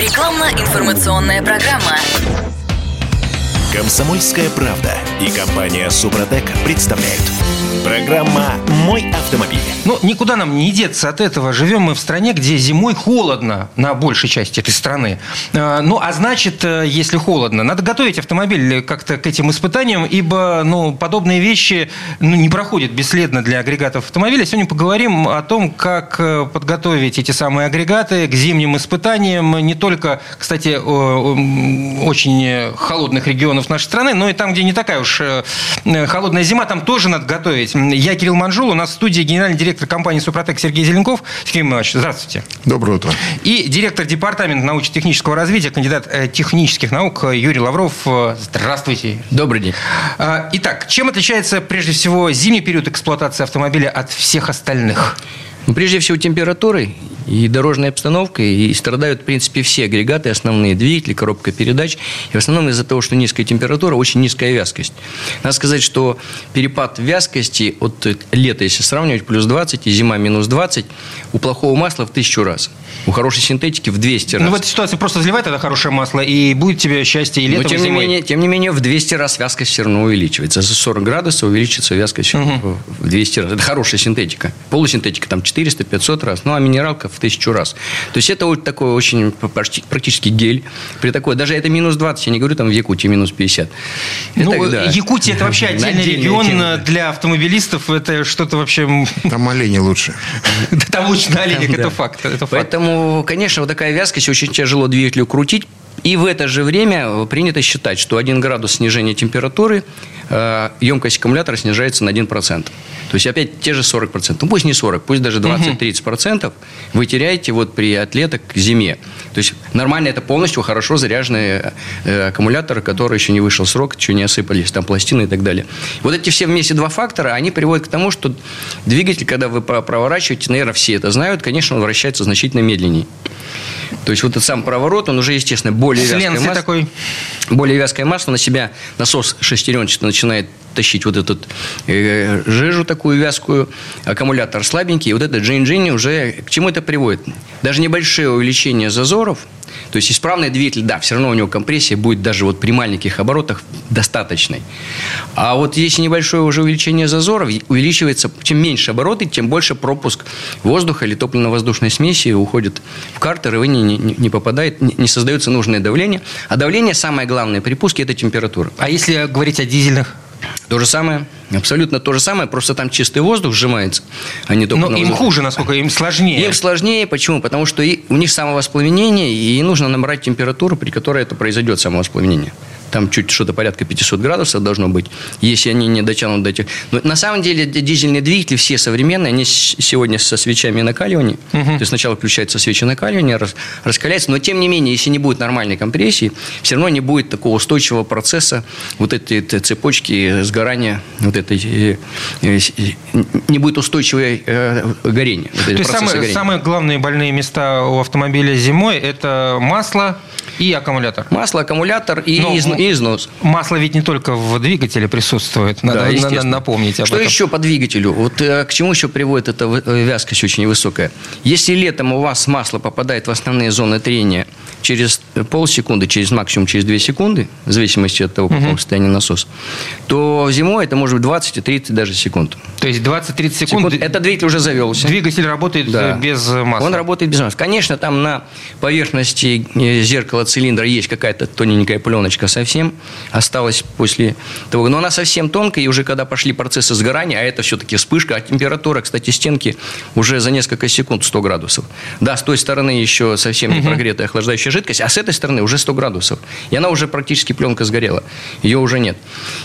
Рекламно-информационная программа. Комсомольская правда и компания Супротек представляют. Программа «Мой автомобиль». Ну, никуда нам не деться от этого. Живем мы в стране, где зимой холодно на большей части этой страны. А, Ну, а значит, э, если холодно, надо готовить автомобиль как-то к этим испытаниям, ибо, ну, подобные вещи ну, не проходят бесследно для агрегатов автомобиля. Сегодня поговорим о том, как э, подготовить эти самые агрегаты к зимним испытаниям. Не только, кстати, очень холодных регионов нашей страны, но и там, где не такая уж э, холодная зима, там тоже надо готовить. Я Кирилл Манжул, у нас в студии генеральный директор компании «Супротек» Сергей Зеленков. Сергей Иванович, здравствуйте. Доброе утро. И директор департамента научно-технического развития, кандидат э, технических наук э, Юрий Лавров. Э, Здравствуйте. Добрый день. Итак, чем отличается прежде всего зимний период эксплуатации автомобиля от всех остальных? Ну, прежде всего, температурой и дорожной обстановкой. И страдают, в принципе, все агрегаты, основные двигатели, коробка передач. И в основном из-за того, что низкая температура, очень низкая вязкость. Надо сказать, что перепад вязкости от лета, если сравнивать, плюс 20 и зима минус 20, у плохого масла в тысячу раз. У хорошей синтетики в 200 раз. Ну, в этой ситуации просто заливай тогда хорошее масло, и будет тебе счастье и Но летом, и тем не, зимой. менее, тем не менее, в 200 раз вязкость все равно увеличивается. За 40 градусов увеличится вязкость в в 200 раз. Это хорошая синтетика. Полусинтетика там 400-500 раз, ну а минералка в 1000 раз. То есть это вот такой очень почти- практически гель. При такой, даже это минус 20, я не говорю там в Якутии минус 50. Ну, Это, да. Якутия – это вообще отдельный регион тема, для автомобилистов. Это что-то вообще... Там олени лучше. Да Там лучше на оленях, это факт. Это факт. Поэтому, конечно, вот такая вязкость очень тяжело двигателю крутить. И в это же время принято считать, что 1 градус снижения температуры, емкость аккумулятора снижается на 1%. То есть опять те же 40%. Ну пусть не 40, пусть даже 20-30% вы теряете вот при отлета к зиме. То есть нормально это полностью хорошо заряженные э, аккумуляторы, которые еще не вышел срок, еще не осыпались, там пластины и так далее. Вот эти все вместе два фактора, они приводят к тому, что двигатель, когда вы про- проворачиваете, наверное, все это знают, конечно, он вращается значительно медленнее. То есть вот этот сам проворот, он уже, естественно, более С вязкое масло. такой. Более вязкое масло на себя насос шестеренчатый начинает тащить вот этот э, жижу такую вязкую, аккумулятор слабенький, и вот этот джин уже к чему это приводит? Даже небольшое увеличение зазоров, то есть исправный двигатель, да, все равно у него компрессия будет даже вот при маленьких оборотах достаточной. А вот если небольшое уже увеличение зазоров, увеличивается, чем меньше обороты, тем больше пропуск воздуха или топливно-воздушной смеси уходит в картер, и вы не, не, не попадает, не, не создается нужное давление. А давление, самое главное при пуске, это температура. А если говорить о дизельных? То же самое, абсолютно то же самое, просто там чистый воздух сжимается, а не Но им хуже, насколько им сложнее. Им сложнее. Почему? Потому что и- у них самовоспламенение, и нужно набрать температуру, при которой это произойдет самовоспламенение. Там чуть что-то порядка 500 градусов должно быть, если они не дотянут до этих. Но на самом деле дизельные двигатели все современные, они сегодня со свечами накаливания. То есть сначала включаются свечи накаливания, рас- раскаляются. Но тем не менее, если не будет нормальной компрессии, все равно не будет такого устойчивого процесса вот этой т- цепочки сгорания, вот этой, э, э, э, не будет устойчивое э, горение. вот То есть самые, горения. самые главные больные места у автомобиля зимой – это масло и аккумулятор. Масло, аккумулятор и, ну, и износ. Масло ведь не только в двигателе присутствует. Надо, Да, надо напомнить об Что этом. еще по двигателю? Вот э, к чему еще приводит эта э, вязкость очень высокая? Если летом у вас масло попадает в основные зоны трения через полсекунды, через максимум через 2 секунды, в зависимости от того, в каком состоянии насос, то зимой это может быть 20 и 30 даже секунд. То есть 20-30 секунд, Секунд. Это двигатель уже завелся. двигатель работает Да. э, без масла. Он работает без масла. Конечно, там на поверхности э, зеркала цилиндра есть какая-то тоненькая пленочка совсем. Осталась после того. Но она совсем тонкая, и уже когда пошли процессы сгорания, а это все-таки вспышка, а температура, кстати, стенки уже за несколько секунд 100 градусов. Да, с той стороны еще совсем не прогретая охлаждающая жидкость, а с этой стороны уже 100 градусов. И она уже практически пленка сгорела. Ее уже нет.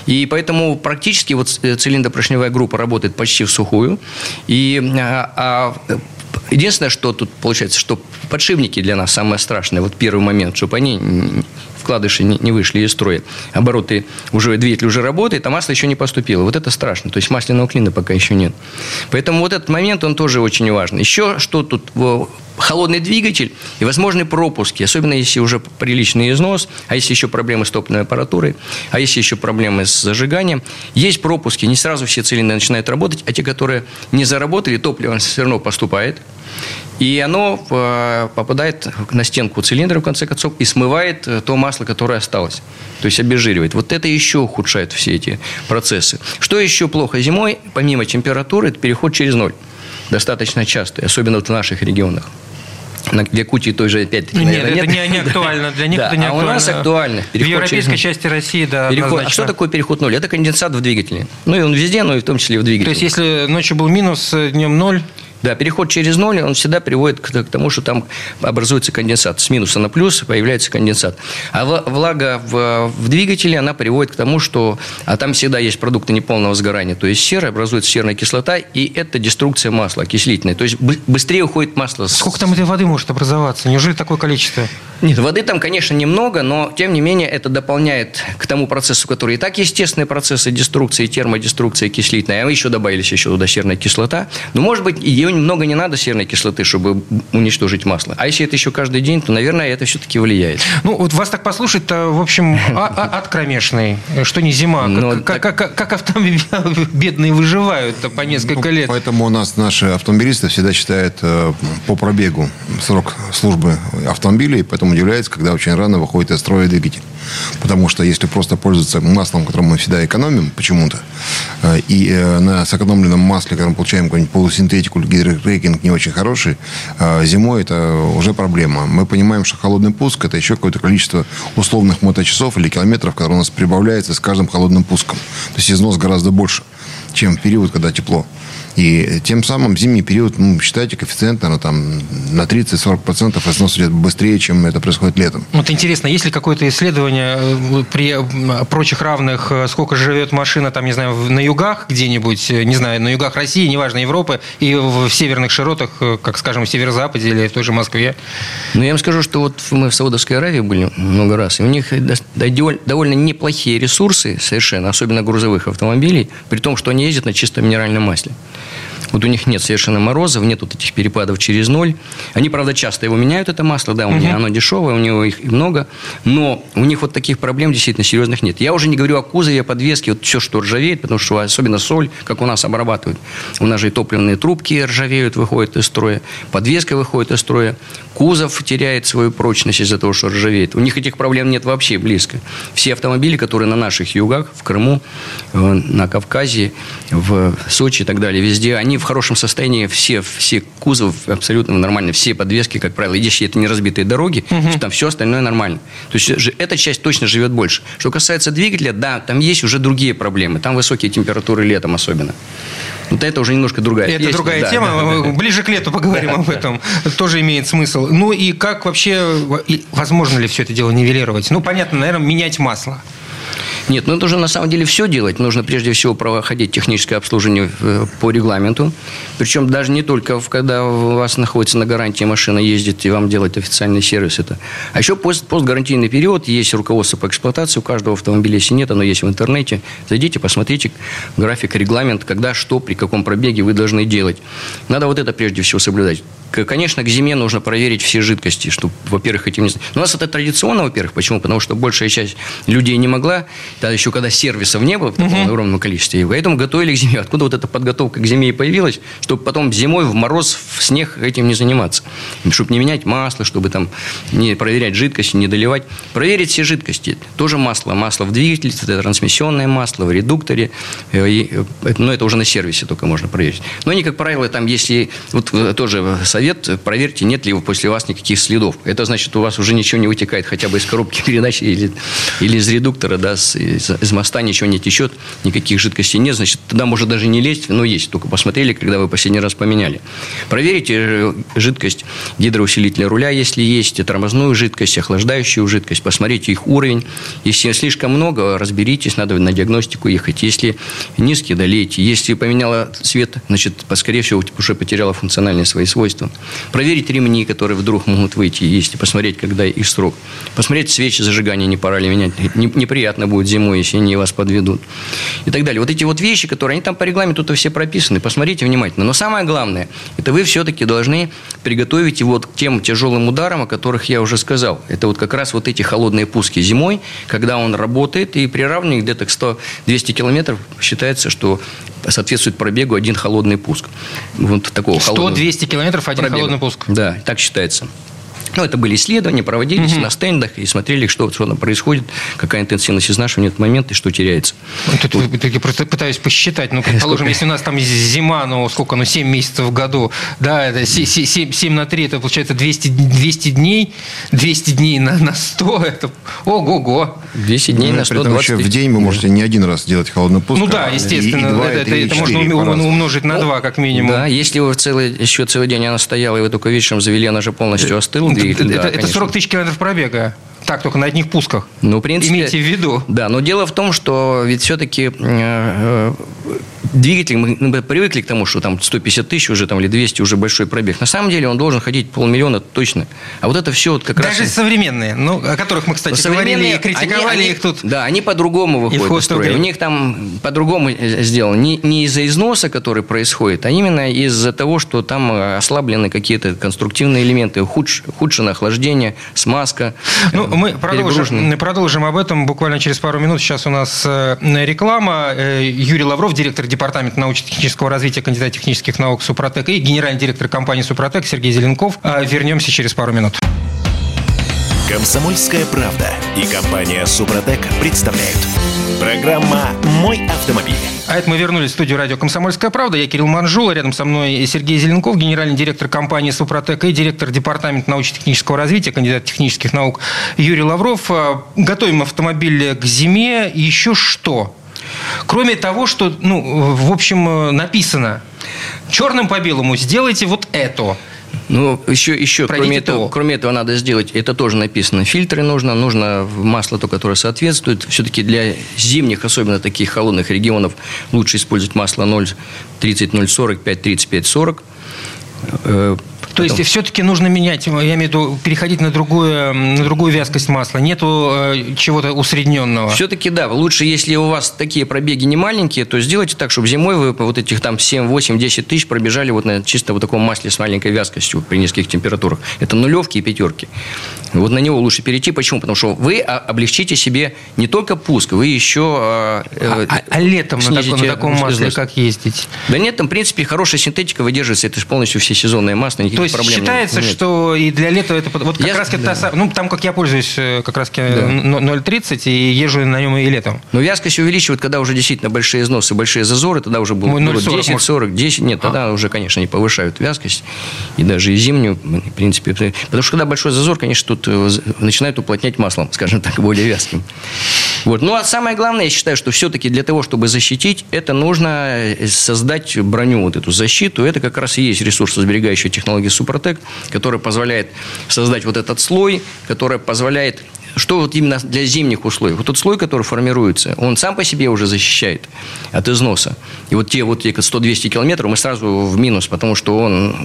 И поэтому практически вот э, цилиндропоршневая группа работает почти в сухую. И а, а, Единственное, что тут получается, что подшипники для нас самое страшное. Вот первый момент, чтобы они вкладыши не, вышли из строя. Обороты уже, двигатель уже работает, а масло еще не поступило. Вот это страшно. То есть масляного клина пока еще нет. Поэтому вот этот момент, он тоже очень важен. Еще что тут холодный двигатель и возможные пропуски, особенно если уже приличный износ, а если еще проблемы с топливной аппаратурой, а если еще проблемы с зажиганием. Есть пропуски, не сразу все цилиндры начинают работать, а те, которые не заработали, топливо все равно поступает. И оно э, попадает на стенку цилиндра, в конце концов, и смывает э, то масло, которое осталось. То есть обезжиривает. Вот это еще ухудшает все эти процессы. Что еще плохо зимой, помимо температуры, это переход через ноль. Достаточно частый, особенно в наших регионах. На Якутии той же опять-таки, Нет, наверное, это нет. Не, не актуально. Для них да, это не а актуально. у нас актуально. В европейской через... части России, да, переход... А что такое переход ноль? Это конденсат в двигателе. Ну, и он везде, но и в том числе в двигателе. То есть, если ночью был минус, днем ноль, да, переход через ноль, он всегда приводит к, тому, что там образуется конденсат. С минуса на плюс появляется конденсат. А влага в, в двигателе, она приводит к тому, что... А там всегда есть продукты неполного сгорания. То есть сера, образуется серная кислота, и это деструкция масла окислительная. То есть быстрее уходит масло. Сколько там этой воды может образоваться? Неужели такое количество? Нет, воды там, конечно, немного, но, тем не менее, это дополняет к тому процессу, который и так естественные процессы деструкции, термодеструкции окислительной. А мы еще добавились еще туда серная кислота. Но, может быть, ее много не надо серной кислоты, чтобы уничтожить масло. А если это еще каждый день, то, наверное, это все-таки влияет. Ну, вот вас так послушать-то, в общем, а, а, ад кромешный, что не зима. Как, как автомобили бедные выживают по несколько ну, лет? Поэтому у нас наши автомобилисты всегда считают э, по пробегу срок службы автомобилей, поэтому удивляется, когда очень рано выходит из строя двигатель. Потому что если просто пользоваться маслом, которым мы всегда экономим почему-то, э, и э, на сэкономленном масле, когда мы получаем какую-нибудь полусинтетику или гидрокрекинг не очень хороший, э, зимой это уже проблема. Мы понимаем, что холодный пуск – это еще какое-то количество условных моточасов или километров, которые у нас прибавляется с каждым холодным пуском. То есть износ гораздо больше, чем в период, когда тепло. И тем самым зимний период, ну, считайте, коэффициент, наверное, там на 30-40% износ идет быстрее, чем это происходит летом. Вот интересно, есть ли какое-то исследование э, при прочих равных, э, сколько живет машина, там, не знаю, на югах где-нибудь, э, не знаю, на югах России, неважно, Европы, и в северных широтах, как, скажем, в северо-западе или в той же Москве? Ну, я вам скажу, что вот мы в Саудовской Аравии были много раз, и у них довольно неплохие ресурсы совершенно, особенно грузовых автомобилей, при том, что они ездят на чистом минеральном масле. Вот у них нет совершенно морозов, нет вот этих перепадов через ноль. Они, правда, часто его меняют, это масло, да, у угу. меня оно дешевое, у него их много, но у них вот таких проблем действительно серьезных нет. Я уже не говорю о кузове, о подвеске, вот все, что ржавеет, потому что особенно соль, как у нас обрабатывают. У нас же и топливные трубки ржавеют, выходят из строя, подвеска выходит из строя, кузов теряет свою прочность из-за того, что ржавеет. У них этих проблем нет вообще близко. Все автомобили, которые на наших югах, в Крыму, э, на Кавказе, в Сочи и так далее, везде, они в хорошем состоянии, все, все кузов абсолютно нормально, все подвески, как правило, если это не разбитые дороги, угу. там все остальное нормально. То есть эта часть точно живет больше. Что касается двигателя, да, там есть уже другие проблемы, там высокие температуры летом особенно. Вот это уже немножко другая Это песня. другая да, тема. Да, да, Ближе к лету поговорим да, об этом. Да. Тоже имеет смысл. Ну и как вообще, возможно ли все это дело нивелировать? Ну, понятно, наверное, менять масло. Нет, ну нужно на самом деле все делать. Нужно прежде всего проходить техническое обслуживание э, по регламенту. Причем даже не только когда у вас находится на гарантии машина ездит и вам делать официальный сервис. Это. А еще пост, постгарантийный период. Есть руководство по эксплуатации у каждого автомобиля. Если нет, оно есть в интернете. Зайдите, посмотрите график, регламент, когда, что, при каком пробеге вы должны делать. Надо вот это прежде всего соблюдать. Конечно, к зиме нужно проверить все жидкости, чтобы, во-первых, этим не... У нас это традиционно, во-первых. Почему? Потому что большая часть людей не могла, да, еще когда сервисов не было в таком uh-huh. огромном количестве. И поэтому готовили к зиме. Откуда вот эта подготовка к зиме и появилась, чтобы потом зимой в мороз, в снег этим не заниматься. Чтобы не менять масло, чтобы там не проверять жидкости, не доливать. Проверить все жидкости. Тоже масло. Масло в двигателе, это трансмиссионное масло, в редукторе. Э, и, э, но это уже на сервисе только можно проверить. Но они, как правило, там, если... Вот э, тоже совет совет, проверьте, нет ли после вас никаких следов. Это значит, у вас уже ничего не вытекает хотя бы из коробки передач или, или из редуктора, да, с, из, из моста ничего не течет, никаких жидкостей нет, значит, туда может даже не лезть, но есть, только посмотрели, когда вы последний раз поменяли. Проверите э, жидкость гидроусилителя руля, если есть, тормозную жидкость, охлаждающую жидкость, посмотрите их уровень. Если слишком много, разберитесь, надо на диагностику ехать. Если низкий, долейте. Если поменяла цвет, значит, скорее всего, уже потеряла функциональные свои свойства. Проверить ремни, которые вдруг могут выйти, есть, и посмотреть, когда их срок. Посмотреть свечи зажигания, не пора ли менять. Неприятно будет зимой, если они вас подведут. И так далее. Вот эти вот вещи, которые, они там по регламенту-то все прописаны. Посмотрите внимательно. Но самое главное, это вы все-таки должны приготовить его к тем тяжелым ударам, о которых я уже сказал. Это вот как раз вот эти холодные пуски зимой, когда он работает и приравнивает где-то к 100-200 километров, считается, что соответствует пробегу один холодный пуск. Вот такого 100-200 километров один пробега. холодный пуск. Да, так считается. Ну, это были исследования, проводились угу. на стендах и смотрели, что, что там происходит, какая интенсивность изнашивания в этот момент и что теряется. Ну, тут вот. я просто пытаюсь посчитать. Ну, предположим, если у нас там зима, ну, сколько, ну, 7 месяцев в году, да, это 7, 7, 7 на 3, это получается 200, 200 дней, 200 дней на, на 100, это ого-го. 200 дней ну, на 100, 20 в день вы можете не один раз делать холодный пуск. Ну да, естественно, и, и 2, это, это, это можно умножить на 2, как минимум. Да, если вы целый, еще целый день она стояла, и вы только вечером завели, она же полностью остыла, двигатель. Это, да, это 40 тысяч километров пробега. Так, только на одних пусках. Ну, в принципе... Имейте в виду. Да, но дело в том, что ведь все-таки э, двигатель, мы, мы привыкли к тому, что там 150 тысяч уже там, или 200 уже большой пробег. На самом деле он должен ходить полмиллиона точно. А вот это все вот как Даже раз... Даже современные, ну, о которых мы, кстати, говорили и критиковали они, они, их тут. Да, они по-другому выходят из строя. У них там по-другому сделано. Не, не из-за износа, который происходит, а именно из-за того, что там ослаблены какие-то конструктивные элементы, худш, худшее охлаждение, смазка. Ну, мы продолжим, продолжим об этом буквально через пару минут. Сейчас у нас э, реклама. Э, Юрий Лавров, директор департамента научно-технического развития, кандидат технических наук Супротек и генеральный директор компании Супротек Сергей Зеленков. А вернемся через пару минут. Комсомольская правда и компания Супротек представляют. Программа «Мой автомобиль». А это мы вернулись в студию радио «Комсомольская правда». Я Кирилл Манжула, рядом со мной Сергей Зеленков, генеральный директор компании «Супротек» и директор департамента научно-технического развития, кандидат технических наук Юрий Лавров. А, готовим автомобиль к зиме. Еще что? Кроме того, что, ну, в общем, написано черным по белому, сделайте вот это. Ну, еще, еще кроме, этого, кроме этого надо сделать, это тоже написано, фильтры нужно, нужно масло то, которое соответствует. Все-таки для зимних, особенно таких холодных регионов, лучше использовать масло 0,30, 0,40, 5,35, 40 то есть все-таки нужно менять, я имею в виду, переходить на другую, на другую вязкость масла. Нету э, чего-то усредненного. Все-таки да. Лучше, если у вас такие пробеги не маленькие, то сделайте так, чтобы зимой вы вот этих там 7, 8, 10 тысяч пробежали вот на чисто вот таком масле с маленькой вязкостью при низких температурах. Это нулевки и пятерки. Вот на него лучше перейти. Почему? Потому что вы облегчите себе не только пуск, вы еще... А, э, а, а летом на таком, на таком масле как ездить? Да нет, там, в принципе, хорошая синтетика выдерживается. Это же полностью все сезонное масло. Никаких есть проблем считается, нет. что и для лета это вот как я, раз да. та, ну там как я пользуюсь э, как раз да. 0,30 и езжу на нем и летом. Но вязкость увеличивает, когда уже действительно большие износы, большие зазоры, тогда уже было, было 10, 40, 10, нет, тогда а. уже, конечно, не повышают вязкость и даже и зимнюю, в принципе, потому что когда большой зазор, конечно, тут э, начинают уплотнять маслом, скажем так, более вязким. Вот. Ну, а самое главное, я считаю, что все-таки для того, чтобы защитить, это нужно э, создать броню, вот эту защиту. Это как раз и есть ресурсосберегающая технология Супротек, которая позволяет создать вот этот слой, которая позволяет что вот именно для зимних условий? Вот тот слой, который формируется, он сам по себе уже защищает от износа. И вот те вот 100-200 километров мы сразу в минус, потому что он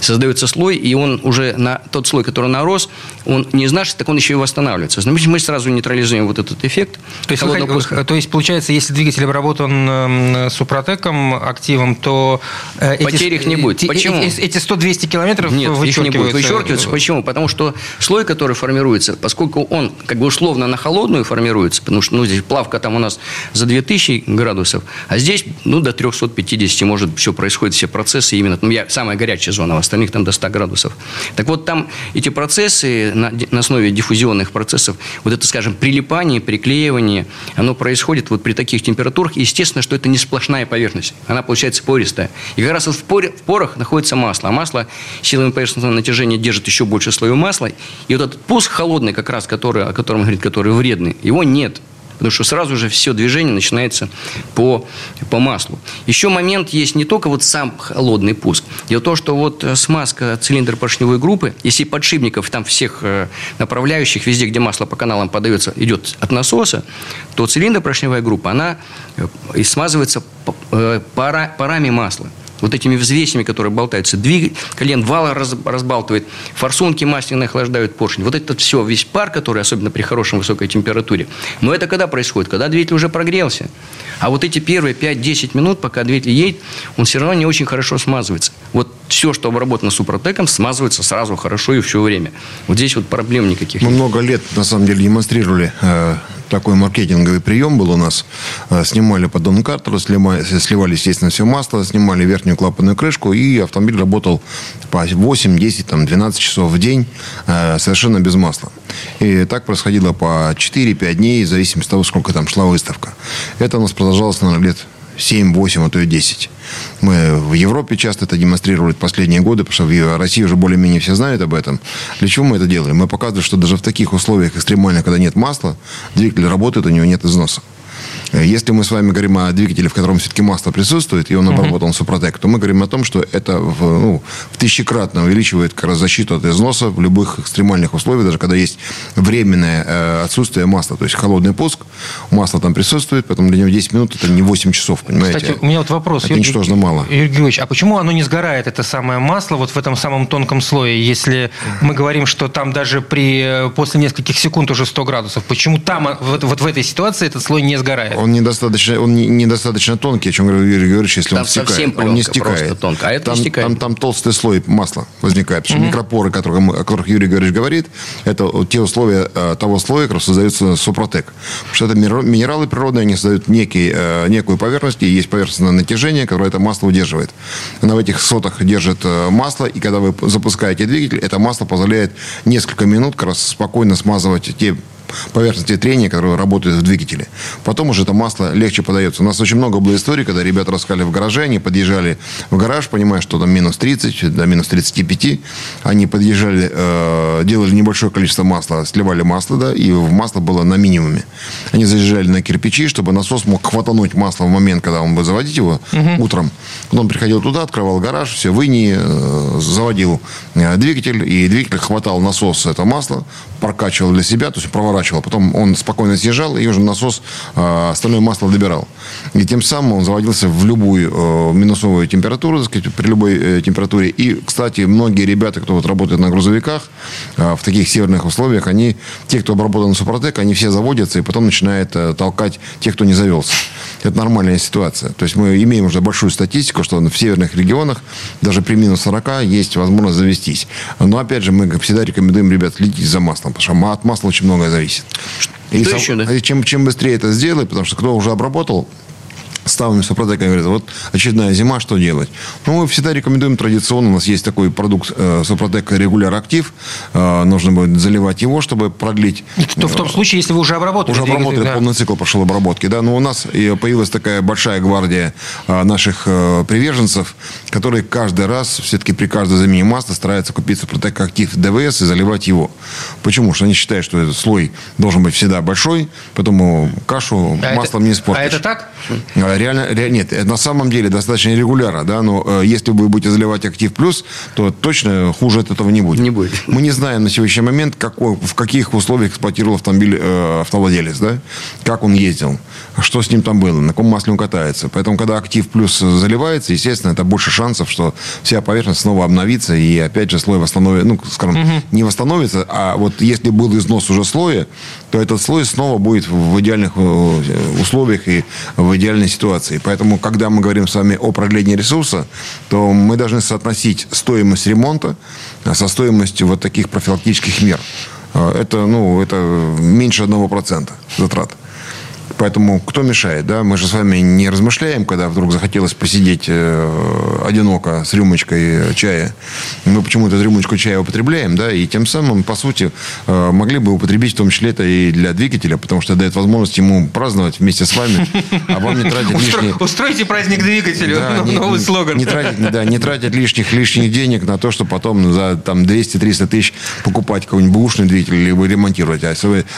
создается слой, и он уже на тот слой, который нарос, он не изнашивается, так он еще и восстанавливается. Значит, мы сразу нейтрализуем вот этот эффект. То есть, вы, то есть получается, если двигатель обработан э, супротеком, активом, то... Э, Потерь их не будет. Почему? Эти, эти 100-200 километров Нет, их не будет. Вычеркиваются. Почему? Потому что слой, который формируется, поскольку поскольку он как бы условно на холодную формируется, потому что ну, здесь плавка там у нас за 2000 градусов, а здесь ну, до 350 может все происходит, все процессы именно, ну, я, самая горячая зона, в остальных там до 100 градусов. Так вот, там эти процессы на, на основе диффузионных процессов, вот это, скажем, прилипание, приклеивание, оно происходит вот при таких температурах. И естественно, что это не сплошная поверхность, она получается пористая. И как раз вот в, поре, в порах находится масло, а масло силами поверхностного натяжения держит еще больше слоев масла. И вот этот пуск холодный как раз газ, который, о котором говорит, который вредный, его нет. Потому что сразу же все движение начинается по, по маслу. Еще момент есть не только вот сам холодный пуск. Дело в том, что вот э, смазка цилиндра поршневой группы, если подшипников там всех э, направляющих, везде, где масло по каналам подается, идет от насоса, то цилиндр поршневая группа, она э, смазывается пара, парами масла вот этими взвесями, которые болтаются. Двигатель, колен вала раз, разбалтывает, форсунки масляные охлаждают поршень. Вот это все, весь пар, который, особенно при хорошем высокой температуре. Но это когда происходит? Когда двигатель уже прогрелся. А вот эти первые 5-10 минут, пока двигатель едет, он все равно не очень хорошо смазывается. Вот все, что обработано супротеком, смазывается сразу хорошо и все время. Вот здесь вот проблем никаких Мы нет. много лет, на самом деле, демонстрировали э, такой маркетинговый прием был у нас. Э, снимали поддон картера, сливали, естественно, все масло, снимали верхнюю клапанную крышку, и автомобиль работал по 8, 10, там, 12 часов в день э, совершенно без масла. И так происходило по 4-5 дней, в зависимости от того, сколько там шла выставка. Это у нас продолжалось, наверное, лет 7-8, а то и 10. Мы в Европе часто это демонстрировали последние годы, потому что в России уже более-менее все знают об этом. Для чего мы это делали? Мы показывали, что даже в таких условиях экстремально, когда нет масла, двигатель работает, у него нет износа. Если мы с вами говорим о двигателе, в котором все-таки масло присутствует, и он обработан uh-huh. Супротек, то мы говорим о том, что это в, ну, в тысячекратно увеличивает как раз защиту от износа в любых экстремальных условиях, даже когда есть временное э, отсутствие масла, то есть холодный пуск, масло там присутствует, поэтому для него 10 минут это не 8 часов, понимаете? Кстати, у меня вот вопрос. Это ничтожно мало. Юрий Георгиевич, а почему оно не сгорает, это самое масло, вот в этом самом тонком слое, если мы говорим, что там даже при, после нескольких секунд уже 100 градусов, почему там вот, вот в этой ситуации этот слой не сгорает? Он недостаточно, он не, недостаточно тонкий, о чем говорил Юрий Георгиевич, если там он стекает. Совсем пленка, он не стекает. Тонко, а это там, не стекает. Там, там толстый слой масла возникает. Потому что микропоры, которые, о которых Юрий Георгиевич говорит, это те условия э, того слоя, который создается супротек. Потому что это минералы природные, они создают некий, э, некую поверхность, и есть поверхностное натяжение, которое это масло удерживает. Она в этих сотах держит э, масло, и когда вы запускаете двигатель, это масло позволяет несколько минут как раз спокойно смазывать те поверхности трения, которые работают в двигателе. Потом уже это масло легче подается. У нас очень много было историй, когда ребята раскали в гараже, они подъезжали в гараж, понимая, что там минус 30, до минус 35. Они подъезжали, э, делали небольшое количество масла, сливали масло, да, и в масло было на минимуме. Они заезжали на кирпичи, чтобы насос мог хватануть масло в момент, когда он будет заводить его угу. утром. Потом приходил туда, открывал гараж, все, выни, э, заводил э, двигатель, и двигатель хватал насос это масло, прокачивал для себя, то есть проворачивал. Потом он спокойно съезжал, и уже насос э, остальное масло добирал. И тем самым он заводился в любую э, минусовую температуру, так сказать, при любой э, температуре. И, кстати, многие ребята, кто вот работает на грузовиках, э, в таких северных условиях, они, те, кто обработан на Супротек, они все заводятся, и потом начинает толкать тех, кто не завелся. Это нормальная ситуация. То есть мы имеем уже большую статистику, что в северных регионах даже при минус 40 есть возможность завестись. Но, опять же, мы всегда рекомендуем ребят следить за маслом, потому что от масла очень многое зависит. И, еще, да? и чем, чем быстрее это сделать, потому что кто уже обработал, ставами Супротека говорят, вот очередная зима, что делать? Ну, мы всегда рекомендуем традиционно, у нас есть такой продукт э, Супротек Регуляр Актив, э, нужно будет заливать его, чтобы продлить. То в том случае, если вы уже обработали. Уже обработали, да. полный цикл прошел обработки, да, но у нас появилась такая большая гвардия э, наших э, приверженцев, которые каждый раз, все-таки при каждой замене масла стараются купить Супротек Актив ДВС и заливать его. Почему? Потому что они считают, что этот слой должен быть всегда большой, поэтому кашу а маслом это, не испортишь. А это так? Реально, реально нет, на самом деле достаточно регулярно, да, но э, если вы будете заливать актив плюс, то точно хуже от этого не будет. Не будет. Мы не знаем на сегодняшний момент, какой, в каких условиях эксплуатировал автомобиль э, автовладелец, да, как он ездил, что с ним там было, на каком масле он катается. Поэтому, когда актив плюс заливается, естественно, это больше шансов, что вся поверхность снова обновится и опять же слой восстановится, ну, скажем, угу. не восстановится, а вот если был износ уже слоя, то этот слой снова будет в идеальных э, условиях и в идеальной ситуации ситуации. Поэтому, когда мы говорим с вами о продлении ресурса, то мы должны соотносить стоимость ремонта со стоимостью вот таких профилактических мер. А, это, ну, это меньше одного процента затрат. Поэтому кто мешает, да? Мы же с вами не размышляем, когда вдруг захотелось посидеть э, одиноко с рюмочкой чая. Мы почему-то рюмочку чая употребляем, да, и тем самым, по сути, э, могли бы употребить в том числе это и для двигателя, потому что дает возможность ему праздновать вместе с вами, а вам не тратить лишние... Устройте праздник двигателю, да, новый не, слоган. Не тратить, да, не тратить лишних, лишних денег на то, что потом за там 200-300 тысяч покупать какой-нибудь бушный двигатель, либо ремонтировать. А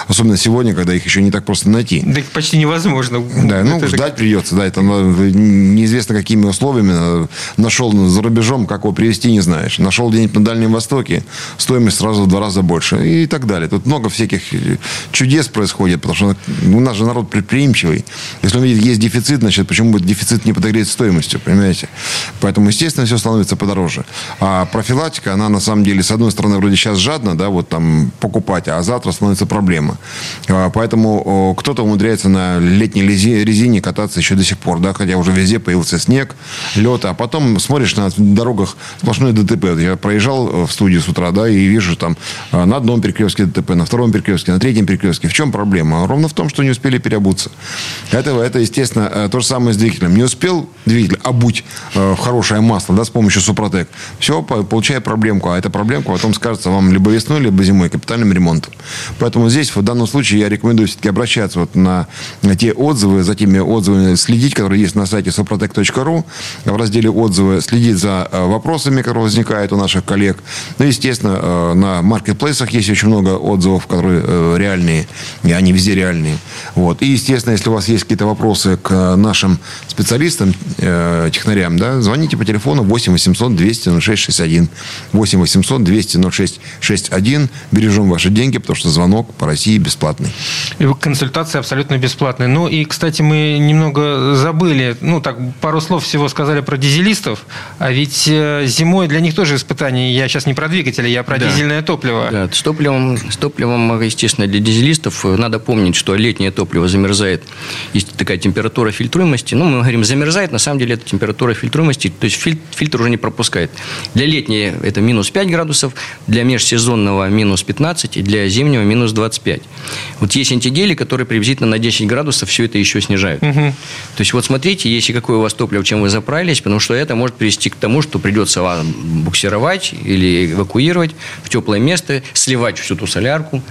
особенно сегодня, когда их еще не так просто найти почти невозможно. Да, ну, это ждать же... придется, да, это неизвестно какими условиями. Нашел за рубежом, как его привезти, не знаешь. Нашел где-нибудь на Дальнем Востоке, стоимость сразу в два раза больше и так далее. Тут много всяких чудес происходит, потому что у нас же народ предприимчивый. Если он видит, есть дефицит, значит, почему будет дефицит не подогреть стоимостью, понимаете? Поэтому, естественно, все становится подороже. А профилактика, она на самом деле, с одной стороны, вроде сейчас жадно, да, вот там покупать, а завтра становится проблема. А, поэтому кто-то умудряется на летней резине кататься еще до сих пор, да, хотя уже везде появился снег, лед, а потом смотришь на дорогах сплошное ДТП. Я проезжал в студию с утра, да, и вижу там на одном перекрестке ДТП, на втором перекрестке, на третьем перекрестке. В чем проблема? Ровно в том, что не успели переобуться. Это, это естественно, то же самое с двигателем. Не успел двигатель обуть в хорошее масло, да, с помощью Супротек. Все, получая проблемку. А эта проблемка потом скажется вам либо весной, либо зимой капитальным ремонтом. Поэтому здесь, в данном случае, я рекомендую все-таки обращаться вот на те отзывы, за теми отзывами следить, которые есть на сайте suprotec.ru, в разделе отзывы, следить за э, вопросами, которые возникают у наших коллег. Ну, естественно, э, на маркетплейсах есть очень много отзывов, которые э, реальные, и они везде реальные. Вот. И, естественно, если у вас есть какие-то вопросы к нашим специалистам, технарям, да, звоните по телефону 8 800 200 0661. 8 800 200 0661. Бережем ваши деньги, потому что звонок по России бесплатный. И консультация абсолютно бесплатная. Ну и, кстати, мы немного забыли, ну так, пару слов всего сказали про дизелистов, а ведь э, зимой для них тоже испытания. Я сейчас не про двигатели, я про да. дизельное топливо. Да, с топливом, с топливом, естественно, для дизелистов э, надо помнить, что летнее топливо замерзает. Есть такая температура фильтруемости. Ну, мы говорим, замерзает, на самом деле это температура фильтруемости, то есть фильтр уже не пропускает. Для летней это минус 5 градусов, для межсезонного минус 15 и для зимнего минус 25. Вот есть антигели, которые приблизительно на 10 градусов все это еще снижают. Угу. То есть вот смотрите, если какое у вас топливо, чем вы заправились, потому что это может привести к тому, что придется вам буксировать или эвакуировать в теплое место, сливать всю ту солярку,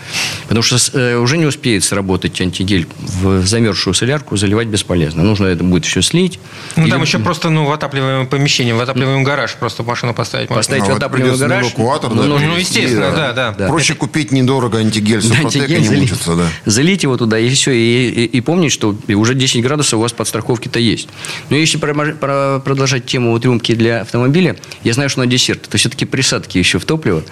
потому что э, уже не успеет сработать антигель в замерзшую солярку, заливать бесполезно. Нужно это будет все слить. Ну, или... там еще просто ну, в отапливаемое помещение, в отапливаемый гараж просто машину поставить. Поставить ну, в отапливаемый гараж. Эвакуатор, ну, да, ну, ну, естественно, да, да. да. Проще это... купить недорого антигель Супротека, не залить, мучиться, да. Залить его туда, и все. И, и, и помнить, что уже 10 градусов у вас подстраховки-то есть. Но если про, про, продолжать тему трюмки для автомобиля, я знаю, что на десерт. Это все-таки присадки еще в топливо.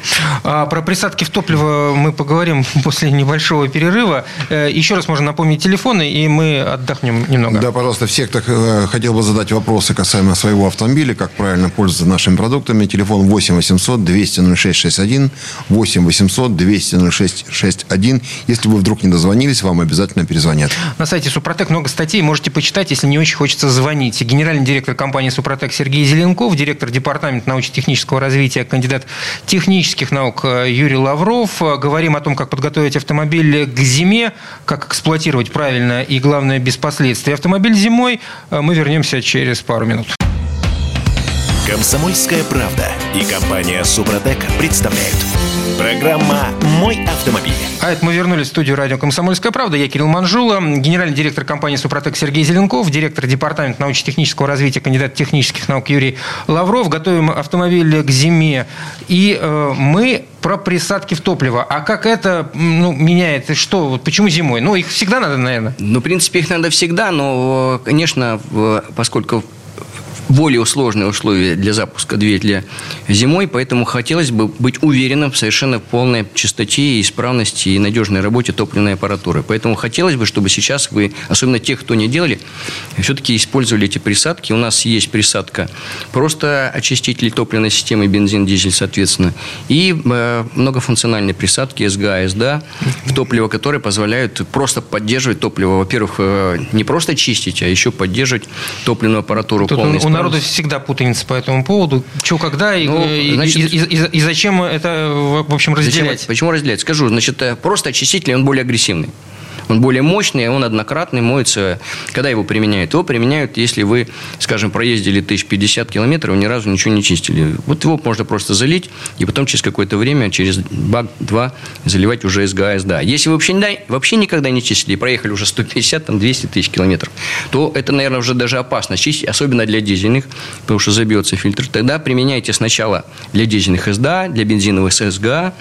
А, про присадки в топливо мы поговорим после небольшого перерыва. Э, еще раз можно напомнить телефоны, и мы отдохнем немного. Да, пожалуйста, всех, кто э, хотел бы задать вопросы касаемо своего автомобиля, как правильно пользоваться нашими продуктами, телефон 8 800 200 0661, 8 800 200 0661. Если вы вдруг не дозвонились, вам обязательно перезвонят. На сайте Супротек много статей, можете почитать, если не очень хочется звонить. Генеральный директор компании Супротек Сергей Зеленков, директор департамента научно-технического развития, кандидат технических наук э, Юрий Лавров. Говорим о том, как подготовить автомобиль к зиме, как эксплуатировать правильно и, главное, без последствий. Автомобиль зимой. Э, мы вернемся через пару минут. Комсомольская правда и компания Супротек представляют. Программа «Мой автомобиль». А это мы вернулись в студию радио «Комсомольская правда». Я Кирилл Манжула, генеральный директор компании «Супротек» Сергей Зеленков, директор департамента научно-технического развития, кандидат технических наук Юрий Лавров. Готовим автомобиль к зиме. И э, мы про присадки в топливо. А как это ну, меняет? Что? Вот почему зимой? Ну, их всегда надо, наверное. Ну, в принципе, их надо всегда, но, конечно, поскольку более сложные условия для запуска двигателя зимой, поэтому хотелось бы быть уверенным в совершенно полной чистоте и исправности и надежной работе топливной аппаратуры. Поэтому хотелось бы, чтобы сейчас вы, особенно те, кто не делали, все-таки использовали эти присадки. У нас есть присадка просто очиститель топливной системы, бензин, дизель, соответственно, и э, многофункциональные присадки СГА, СДА в топливо, которые позволяют просто поддерживать топливо. Во-первых, э, не просто чистить, а еще поддерживать топливную аппаратуру Тут полной народу всегда путаница по этому поводу. Что, когда и, ну, и, значит, и, и, и зачем это, в общем, разделять? Зачем, почему разделять? Скажу, значит, э, просто очиститель, он более агрессивный. Он более мощный, он однократный, моется. Когда его применяют? Его применяют, если вы, скажем, проездили 1050 километров, ни разу ничего не чистили. Вот его можно просто залить, и потом через какое-то время, через бак-два, заливать уже СГА, СДА. Если вы вообще, вообще никогда не чистили, проехали уже 150, там, 200 тысяч километров, то это, наверное, уже даже опасно чистить, особенно для дизельных, потому что забьется фильтр. Тогда применяйте сначала для дизельных СДА, для бензиновых СГА,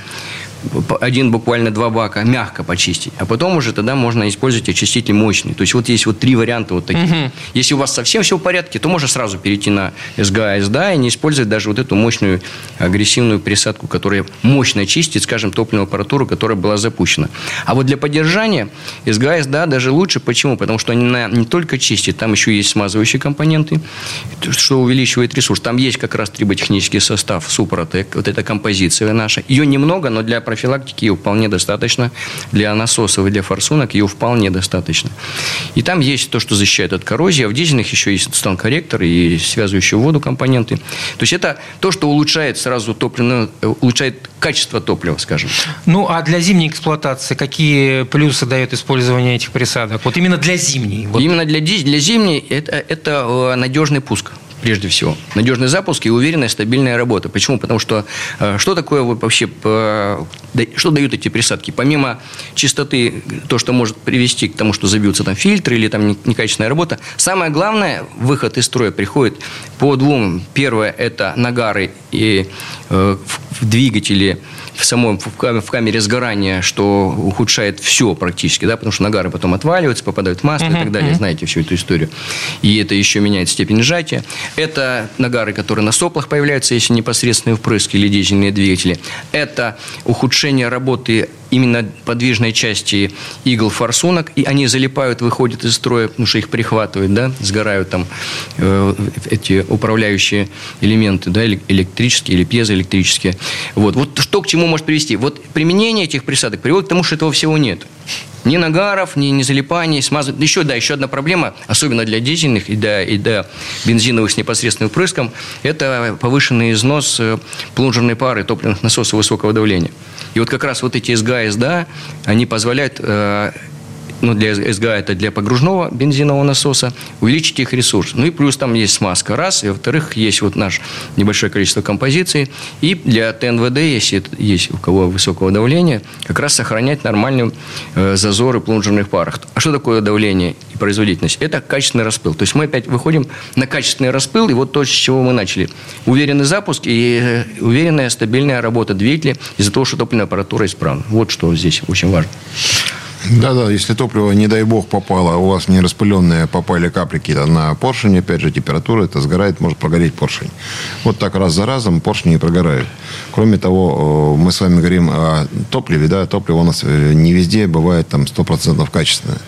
один буквально два бака мягко почистить, а потом уже тогда можно использовать очиститель мощный. То есть вот есть вот три варианта вот таких. Угу. Если у вас совсем все в порядке, то можно сразу перейти на СГА, СДА и не использовать даже вот эту мощную агрессивную присадку, которая мощно чистит, скажем, топливную аппаратуру, которая была запущена. А вот для поддержания СГА, СДА даже лучше. Почему? Потому что они не только чистят, там еще есть смазывающие компоненты, что увеличивает ресурс. Там есть как раз триботехнический состав Супротек, вот эта композиция наша. Ее немного, но для профилактики ее вполне достаточно. Для насосов и для форсунок ее вполне достаточно. И там есть то, что защищает от коррозии, а в дизельных еще есть стан-корректор и связывающие воду компоненты. То есть это то, что улучшает сразу топливное, улучшает качество топлива, скажем. Ну, а для зимней эксплуатации какие плюсы дает использование этих присадок? Вот именно для зимней. Вот. Именно для, для зимней это, это э, надежный пуск прежде всего. Надежный запуск и уверенная, стабильная работа. Почему? Потому что э, что такое вообще, что дают эти присадки? Помимо чистоты, то, что может привести к тому, что забьются там фильтры или там некачественная работа, самое главное, выход из строя приходит по двум. Первое – это нагары и э, в двигателе в самом в камере сгорания, что ухудшает все практически, да, потому что нагары потом отваливаются, попадают в масло uh-huh, и так далее. Знаете всю эту историю. И это еще меняет степень сжатия. Это нагары, которые на соплах появляются, если непосредственные впрыски или дизельные двигатели. Это ухудшение работы именно подвижной части игл форсунок, и они залипают, выходят из строя, потому что их прихватывают, да, сгорают там э, эти управляющие элементы, да, электрические или пьезоэлектрические. Вот. вот что к чему может привести? Вот применение этих присадок приводит к тому, что этого всего нет. Ни нагаров, ни, ни залипаний, смазывать. Еще, да, еще одна проблема, особенно для дизельных и для, и для бензиновых с непосредственным впрыском, это повышенный износ э, плунжерной пары топливных насосов высокого давления. И вот как раз вот эти СГА и СДА, они позволяют э, ну, для СГА это для погружного бензинового насоса, увеличить их ресурс. Ну и плюс там есть смазка, раз, и во-вторых, есть вот наш небольшое количество композиций, и для ТНВД, если есть у кого высокого давления, как раз сохранять нормальные э, зазоры в плунжерных парах. А что такое давление и производительность? Это качественный распыл. То есть мы опять выходим на качественный распыл, и вот то, с чего мы начали. Уверенный запуск и э, уверенная стабильная работа двигателя из-за того, что топливная аппаратура исправна. Вот что здесь очень важно. Да-да, если топливо, не дай бог, попало, а у вас не распыленные попали капли какие-то на поршень, опять же, температура, это сгорает, может прогореть поршень. Вот так раз за разом поршни не прогорают. Кроме того, мы с вами говорим о топливе, да, топливо у нас э, не везде бывает там 100% качественное.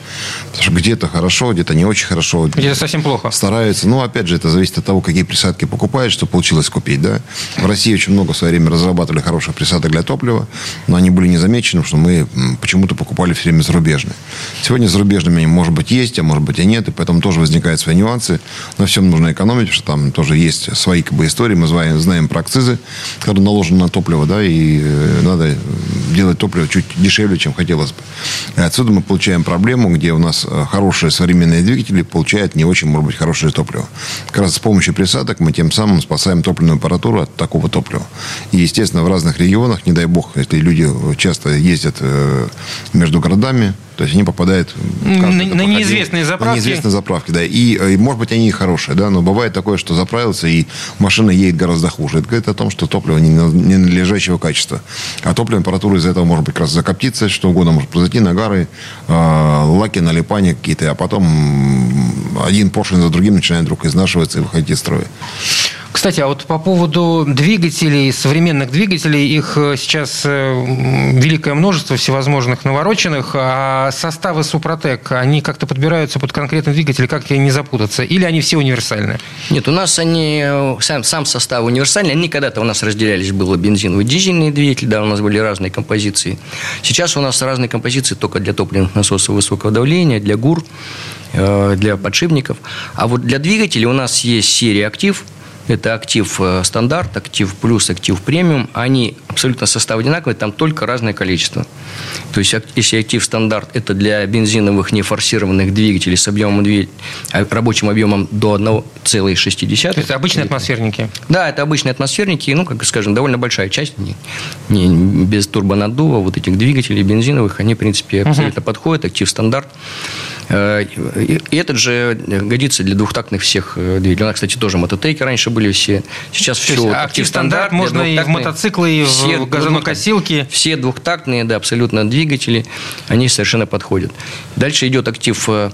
Потому что где-то хорошо, где-то не очень хорошо. Где-то совсем плохо. Стараются. Ну, опять же, это зависит от того, какие присадки покупаешь, что получилось купить, да. В России очень много в свое время разрабатывали хороших присадок для топлива, но они были не замечены, потому что мы почему-то покупали все время зарубежные. Сегодня зарубежными они, может быть, есть, а может быть, и нет, и поэтому тоже возникают свои нюансы. Но всем нужно экономить, потому что там тоже есть свои как бы, истории. Мы знаем, знаем про акцизы, которые наложены на топливо, да, и э, надо делать топливо чуть дешевле, чем хотелось бы. И отсюда мы получаем проблему, где у нас э, хорошие современные двигатели получают не очень, может быть, хорошее топливо. Как раз с помощью присадок мы тем самым спасаем топливную аппаратуру от такого топлива. И, естественно, в разных регионах, не дай бог, если люди часто ездят э, между городами, программе. То есть они попадают на, на неизвестные заправки. На неизвестные заправки, да. И, и, может быть, они и хорошие, да, но бывает такое, что заправился, и машина едет гораздо хуже. Это говорит о том, что топливо не, не надлежащего качества. А топливная аппаратура из-за этого может быть как раз закоптиться, что угодно может произойти, нагары, э, лаки, налипания какие-то, а потом один поршень за другим начинает вдруг изнашиваться и выходить из строя. Кстати, а вот по поводу двигателей, современных двигателей, их э, сейчас э, великое множество всевозможных навороченных, а составы Супротек, они как-то подбираются под конкретный двигатель, как не запутаться? Или они все универсальные? Нет, у нас они, э, сам, сам состав универсальный, они когда-то у нас разделялись, было бензиновый, дизельный двигатель, да, у нас были разные композиции. Сейчас у нас разные композиции только для топливных насосов высокого давления, для ГУР, для подшипников. А вот для двигателей у нас есть серия «Актив», это актив э, стандарт, актив плюс, актив премиум. Они абсолютно состав одинаковый, там только разное количество. То есть, если актив стандарт – это для бензиновых нефорсированных двигателей с объемом а, рабочим объемом до 1,6. Это обычные атмосферники? Да, это обычные атмосферники, ну, как скажем, довольно большая часть, не, не, без турбонаддува вот этих двигателей бензиновых, они, в принципе, абсолютно угу. подходят, актив стандарт. Э, и этот же годится для двухтактных всех э, двигателей. У нас, кстати, тоже мототейки раньше были все. Сейчас То все. Актив стандарт можно и в мотоциклы, и в газонокосилки. Все двухтактные, да, абсолютно двигатели, они совершенно подходят. Дальше идет актив э,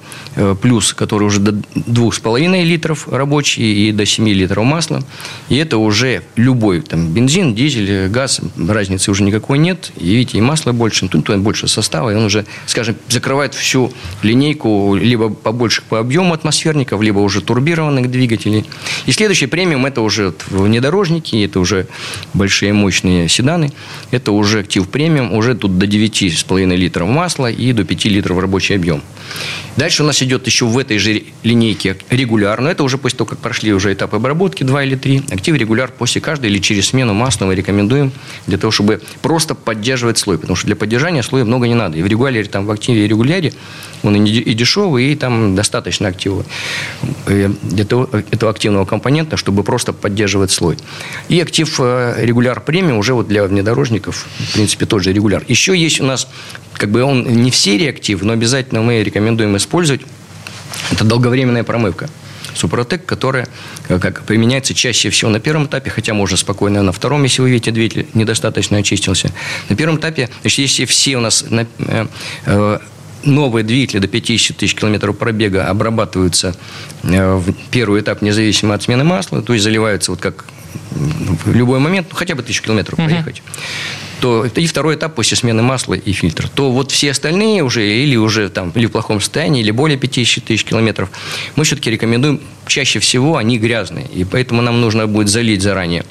плюс, который уже до 2,5 литров рабочий и до 7 литров масла. И это уже любой там, бензин, дизель, газ, разницы уже никакой нет. И видите, и масла больше, тут больше состава, и он уже, скажем, закрывает всю линейку линейку либо побольше по объему атмосферников, либо уже турбированных двигателей. И следующий премиум – это уже внедорожники, это уже большие мощные седаны. Это уже актив премиум, уже тут до 9,5 литров масла и до 5 литров рабочий объем. Дальше у нас идет еще в этой же линейке регуляр, но это уже после того, как прошли уже этап обработки 2 или 3. Актив регуляр после каждой или через смену масла мы рекомендуем для того, чтобы просто поддерживать слой. Потому что для поддержания слоя много не надо. И в регуляре, там, в активе и регуляре он дешевый, и там достаточно актива э, для того, этого активного компонента, чтобы просто поддерживать слой. И актив э, регуляр премиум уже вот для внедорожников, в принципе, тот же регуляр. Еще есть у нас, как бы он не в серии актив, но обязательно мы рекомендуем использовать. Это долговременная промывка. Супротек, которая э, как, применяется чаще всего на первом этапе, хотя можно спокойно на втором, если вы видите, двигатель недостаточно очистился. На первом этапе, значит, если все у нас на, э, новые двигатели до 50 тысяч километров пробега обрабатываются э, в первый этап независимо от смены масла, то есть заливаются вот как в любой момент, ну, хотя бы тысячу километров uh-huh. проехать то и второй этап после смены масла и фильтр, то вот все остальные уже или уже там или в плохом состоянии, или более 50 тысяч километров, мы все-таки рекомендуем, чаще всего они грязные, и поэтому нам нужно будет залить заранее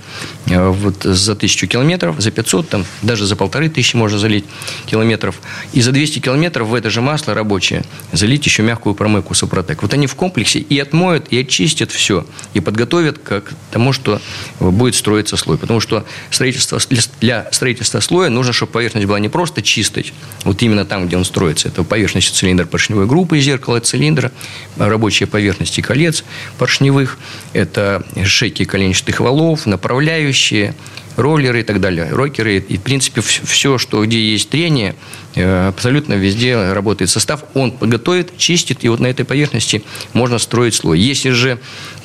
э, вот за тысячу километров, за 500, там даже за полторы тысячи можно залить километров, и за 200 километров в это же масло рабочее залить еще мягкую промывку Супротек. Вот они в комплексе и отмоют, и очистят все, и подготовят к тому, что будет строиться слой. Потому что строительство, для строительства слоя нужно, чтобы поверхность была не просто чистой, вот именно там, где он строится. Это поверхность цилиндра поршневой группы, зеркало цилиндра, рабочие поверхности колец поршневых, это шейки коленчатых валов, направляющие, роллеры и так далее, рокеры. И, в принципе, все, что где есть трение, э, абсолютно везде работает состав. Он готовит, чистит, и вот на этой поверхности можно строить слой. Если же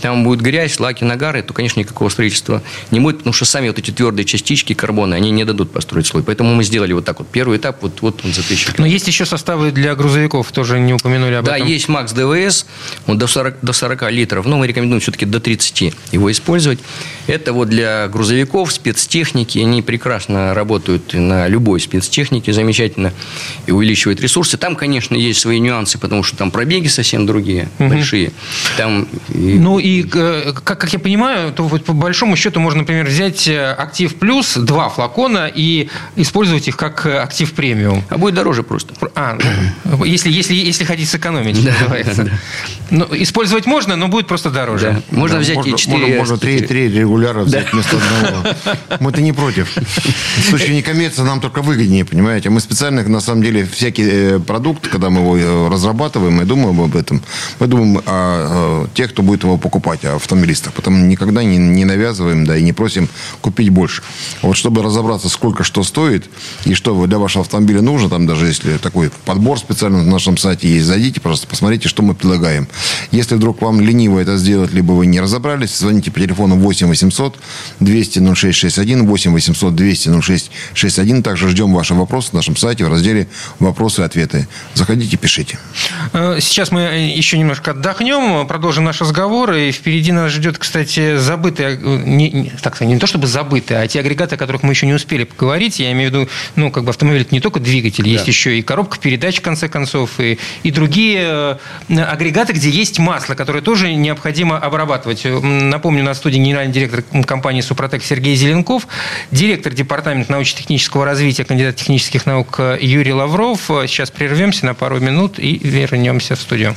там будет грязь, лаки, нагары, то, конечно, никакого строительства не будет, потому что сами вот эти твердые частички карбона, они не дадут построить слой. Поэтому мы сделали вот так вот. Первый этап, вот, вот он за тысячу Но есть еще составы для грузовиков, тоже не упомянули об да, этом. Да, есть Макс ДВС, он до 40, до 40 литров, но мы рекомендуем все-таки до 30 его использовать. Это вот для грузовиков, спецтехники, они прекрасно работают на любой спецтехнике, замечательно, и увеличивают ресурсы. Там, конечно, есть свои нюансы, потому что там пробеги совсем другие, угу. большие. Там... Ну и, как, как я понимаю, то вот по большому счету можно, например, взять э, актив плюс, два флакона, и использовать их как э, актив премиум. А будет дороже просто. А, ну, если, если, если хотите сэкономить, да, называется. Да, да. Ну, использовать можно, но будет просто дороже. Да. Можно да, взять можно, и 4... Можно, можно 3, 3 регуляра взять да. вместо одного. Мы-то не против. В случае не коммерции нам только выгоднее, понимаете. Мы специально, на самом деле, всякий э, продукт, когда мы его разрабатываем, мы думаем об этом, мы думаем о, о тех, кто будет его покупать, о автомобилистах. Потому никогда не, не навязываем, да, и не просим купить больше. Вот чтобы разобраться, сколько что стоит, и что для вашего автомобиля нужно, там даже если такой подбор специально на нашем сайте есть, зайдите, просто посмотрите, что мы предлагаем. Если вдруг вам лениво это сделать, либо вы не разобрались, звоните по телефону 8 800 200 0661, 8 800 200 0661. Также ждем ваши вопросы на нашем сайте в разделе «Вопросы и ответы». Заходите, пишите. Э, сейчас мы еще немножко отдохнем, продолжим наш разговор. И впереди нас ждет, кстати, забытые, э, не, не, так не то чтобы забытые, а те агрегаты, о которых мы еще не успели поговорить. Я имею в виду, ну, как бы автомобиль это не только двигатель, да. есть еще и коробка передач, в конце концов, и, и другие э, агрегаты, где есть масло, которое тоже необходимо обрабатывать. Напомню, на студии генеральный директор компании «Супротек» Сергей Зеленков, директор департамента научно-технического развития, кандидат технических наук Юрий Лавров. Сейчас прервемся на пару минут и вернемся в студию.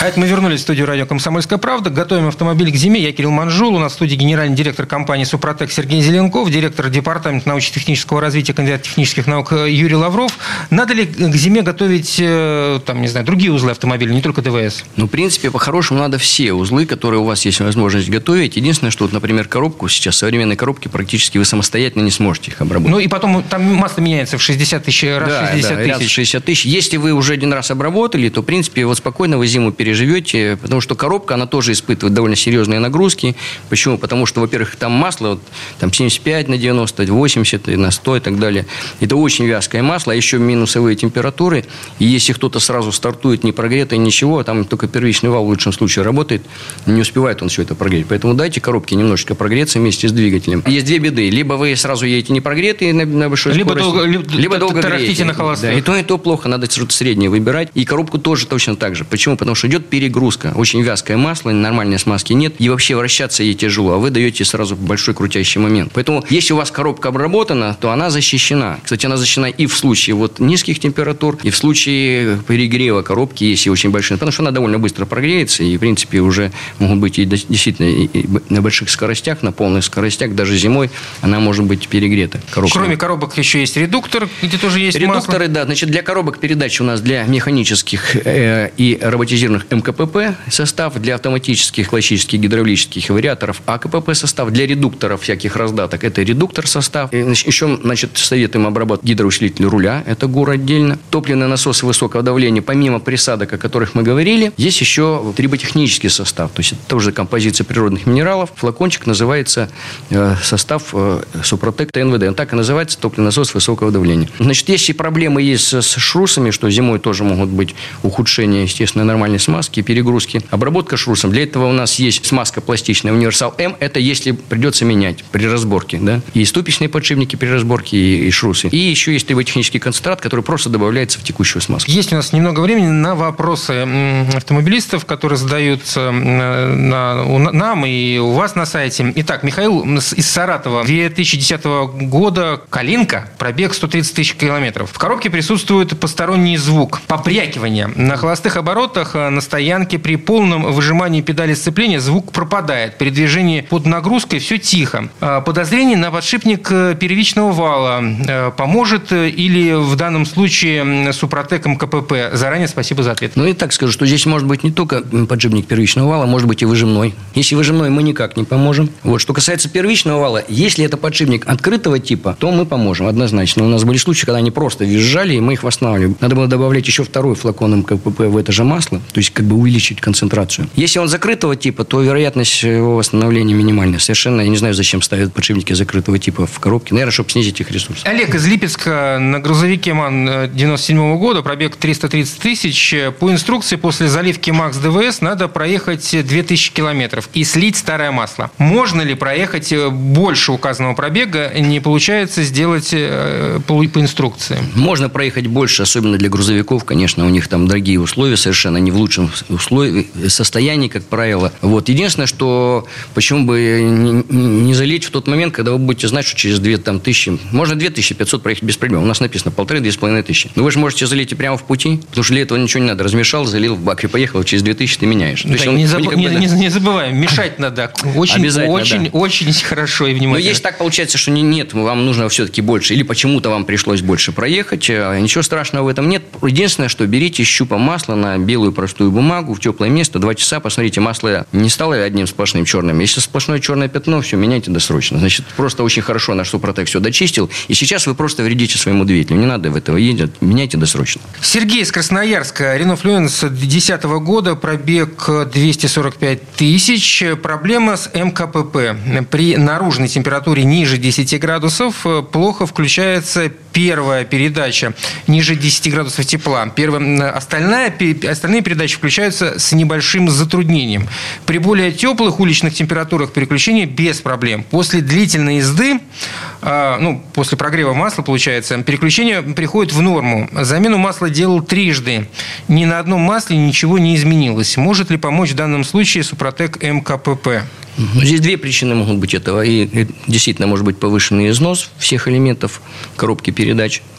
А это мы вернулись в студию радио «Комсомольская правда». Готовим автомобиль к зиме. Я Кирилл Манжул. У нас в студии генеральный директор компании «Супротек» Сергей Зеленков, директор департамента научно-технического развития, кандидат технических наук Юрий Лавров. Надо ли к зиме готовить, э, там, не знаю, другие узлы автомобиля, не только ДВС? Ну, в принципе, по-хорошему надо все узлы, которые у вас есть возможность готовить. Единственное, что, вот, например, коробку сейчас, современные коробки, практически вы самостоятельно не сможете их обработать. Ну, и потом там масло меняется в 60 тысяч, раз да, 60 да, тысяч. Раз 60 тысяч. Если вы уже один раз обработали, то, в принципе, вот спокойно вы зиму перед переживете, потому что коробка, она тоже испытывает довольно серьезные нагрузки. Почему? Потому что, во-первых, там масло, вот, там 75 на 90, 80 на 100 и так далее. Это очень вязкое масло, а еще минусовые температуры. И если кто-то сразу стартует не прогретое, ничего, там только первичный вал в лучшем случае работает, не успевает он все это прогреть. Поэтому дайте коробке немножечко прогреться вместе с двигателем. Есть две беды. Либо вы сразу едете не прогретые на, на большой либо скорости, долго, либо, либо долго греете. на холостых. Да, и то, и то плохо. Надо что-то среднее выбирать. И коробку тоже точно так же. Почему? Потому что идет перегрузка. Очень вязкое масло, нормальной смазки нет. И вообще вращаться ей тяжело. А вы даете сразу большой крутящий момент. Поэтому, если у вас коробка обработана, то она защищена. Кстати, она защищена и в случае вот низких температур, и в случае перегрева коробки, если очень большие. Потому что она довольно быстро прогреется. И, в принципе, уже могут быть и действительно и на больших скоростях, на полных скоростях, даже зимой она может быть перегрета. Коробка. Кроме коробок еще есть редуктор, где тоже есть Редукторы, масло. да. Значит, для коробок передач у нас для механических э, и роботизированных МКПП состав, для автоматических классических гидравлических вариаторов АКПП состав, для редукторов всяких раздаток это редуктор состав. И, еще, значит, советуем обработать гидроусилитель руля, это ГУР отдельно. Топливный насос высокого давления, помимо присадок, о которых мы говорили, есть еще триботехнический состав, то есть это тоже композиция природных минералов. Флакончик называется э, состав э, Супротек ТНВД. Он так и называется, топливный насос высокого давления. Значит, если проблемы есть с, с шрусами, что зимой тоже могут быть ухудшения, естественно, нормальной смазки, перегрузки. Обработка шрусом. Для этого у нас есть смазка пластичная Универсал М. Это если придется менять при разборке. Да? И ступичные подшипники при разборке, и, и шрусы. И еще есть триботехнический концентрат, который просто добавляется в текущую смазку. Есть у нас немного времени на вопросы автомобилистов, которые задаются на, нам и у вас на сайте. Итак, Михаил из Саратова. 2010 года Калинка, пробег 130 тысяч километров. В коробке присутствует посторонний звук, попрякивание. На холостых оборотах э, на стоянке при полном выжимании педали сцепления звук пропадает. При движении под нагрузкой все тихо. Э, подозрение на подшипник э, первичного вала поможет или в данном случае Супротек МКПП? Заранее спасибо за ответ. Ну, и так скажу, что здесь может быть не только подшипник первичного вала, может быть и выжимной. Если выжимной, мы никак не поможем. Вот. Что касается первичного вала, если это подшипник открытого типа, то мы поможем однозначно. У нас были случаи, когда они просто визжали, и мы их восстанавливали. Надо было добавлять еще второй флакон МКПП в это же масло, то есть как бы увеличить концентрацию. Если он закрытого типа, то вероятность его восстановления минимальная. Совершенно, я не знаю, зачем ставят подшипники закрытого типа в коробке. Наверное, чтобы снизить их ресурс. Олег из Липецка на грузовике МАН 97 -го года, пробег 330 тысяч. По инструкции после заливки МАКС ДВС надо проехать 2000 километров и слить старое масло. Можно ли проехать больше указанного пробега? Не получается сделать э, по, по инструкции. Можно проехать больше, особенно для грузовиков, конечно, у них там дорогие условия, совершенно не в лучшем условии, состоянии, как правило. Вот. Единственное, что почему бы не, залить в тот момент, когда вы будете знать, что через 2 там, тысячи, можно 2500 проехать без проблем. У нас написано полторы-две с половиной тысячи. Но вы же можете залить и прямо в пути, потому что для этого ничего не надо. Размешал, залил в бак и поехал, через 2000 ты меняешь. Да, он, не, заб... не, не, не забываем, мешать надо. Очень, очень, да. очень хорошо и внимательно. Но есть так получается, что не, нет, вам нужно все-таки больше, или почему-то вам пришлось больше проехать. Э, ничего страшного в этом нет. Единственное, что берите щупом масло на белую простую бумагу в теплое место, два часа, посмотрите, масло не стало одним сплошным черным. Если сплошное черное пятно, все, меняйте досрочно. Значит, просто очень хорошо наш Супротек все дочистил, и сейчас вы просто вредите своему двигателю. Не надо в этого едет, меняйте досрочно. Сергей из Красноярска. Рено Флюенс 2010 года, пробег 245 тысяч. Проблема с МКПП. При наружной температуре ниже 10 градусов плохо включается первая передача ниже 10 градусов тепла. Первая, остальная, остальные передачи включаются с небольшим затруднением. При более теплых уличных температурах переключение без проблем. После длительной езды, а, ну, после прогрева масла, получается, переключение приходит в норму. Замену масла делал трижды. Ни на одном масле ничего не изменилось. Может ли помочь в данном случае Супротек МКПП? Ну, здесь две причины могут быть этого. И действительно может быть повышенный износ всех элементов коробки передач,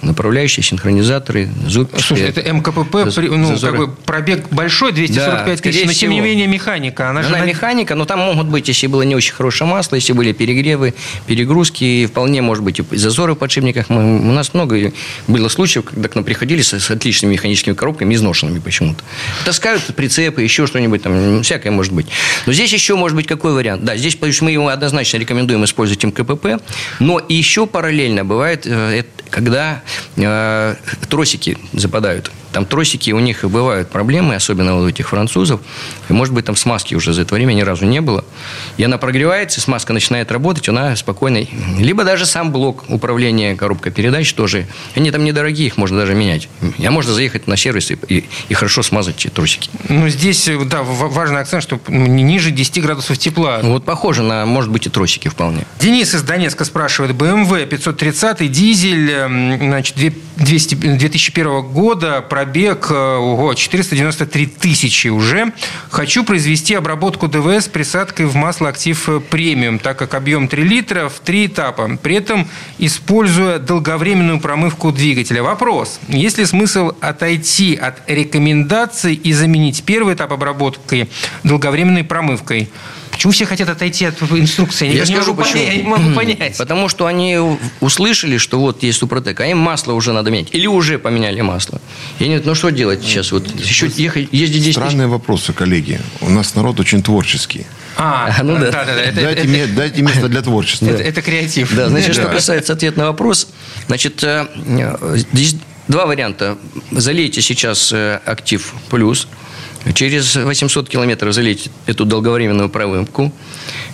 направляющие, синхронизаторы, зубчики. Слушай, это МКПП, зазоры. ну, как бы пробег большой, 245 да, тысяч, но тем не менее механика. Она, она же механика, но там могут быть, если было не очень хорошее масло, если были перегревы, перегрузки, вполне может быть и зазоры в подшипниках. Мы, у нас много было случаев, когда к нам приходили с, с отличными механическими коробками, изношенными почему-то. Таскают прицепы, еще что-нибудь там, всякое может быть. Но здесь еще может быть какой вариант? Да, здесь мы его однозначно рекомендуем использовать МКПП. Но еще параллельно бывает, э, когда э, тросики западают. Там тросики, у них бывают проблемы, особенно у этих французов. И, может быть, там смазки уже за это время ни разу не было. И она прогревается, смазка начинает работать, она спокойно... Либо даже сам блок управления коробкой передач тоже. Они там недорогие, их можно даже менять. А можно заехать на сервис и, и, и хорошо смазать эти тросики. Ну, здесь, да, важный акцент, что ниже 10 градусов тепла. Вот похоже на, может быть, и тросики вполне. Денис из Донецка спрашивает. BMW 530 дизель, эм, значит, 200, 2001 года, пробег э, ого, 493 тысячи уже. Хочу произвести обработку ДВС присадкой в масло актив премиум, так как объем 3 литра в 3 этапа. При этом используя долговременную промывку двигателя. Вопрос. Есть ли смысл отойти от рекомендаций и заменить первый этап обработки долговременной промывкой? Почему все хотят отойти от инструкции? Я, я скажу, могу почему. Понять, я не могу понять. Потому что они услышали, что вот есть Супротек, а им масло уже надо менять. Или уже поменяли масло. И они ну что делать сейчас? Вот еще ехать, ездить 10 Странные тысяч. вопросы, коллеги. У нас народ очень творческий. А, ну да. да, да, да. Это, дайте, это, дайте место для творчества. Это, это креатив. Да, значит, что касается ответа на вопрос, значит, э, здесь два варианта. Залейте сейчас э, актив плюс – Через 800 километров залить эту долговременную промывку.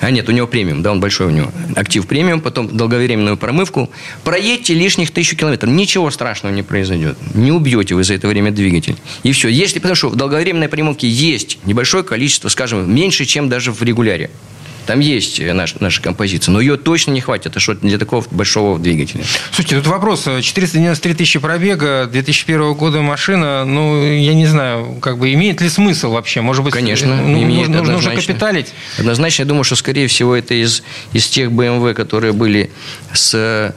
А нет, у него премиум, да, он большой у него. Актив премиум, потом долговременную промывку. Проедьте лишних тысячу километров. Ничего страшного не произойдет. Не убьете вы за это время двигатель. И все. Если, потому что в долговременной промывке есть небольшое количество, скажем, меньше, чем даже в регуляре. Там есть наш, наша композиция, но ее точно не хватит это что для такого большого двигателя. Слушайте, тут вопрос. 493 тысячи пробега, 2001 года машина, ну, я не знаю, как бы имеет ли смысл вообще? Может быть, Конечно, ну, имеет нужно, нужно капиталить? Однозначно, я думаю, что, скорее всего, это из, из тех BMW, которые были с Э,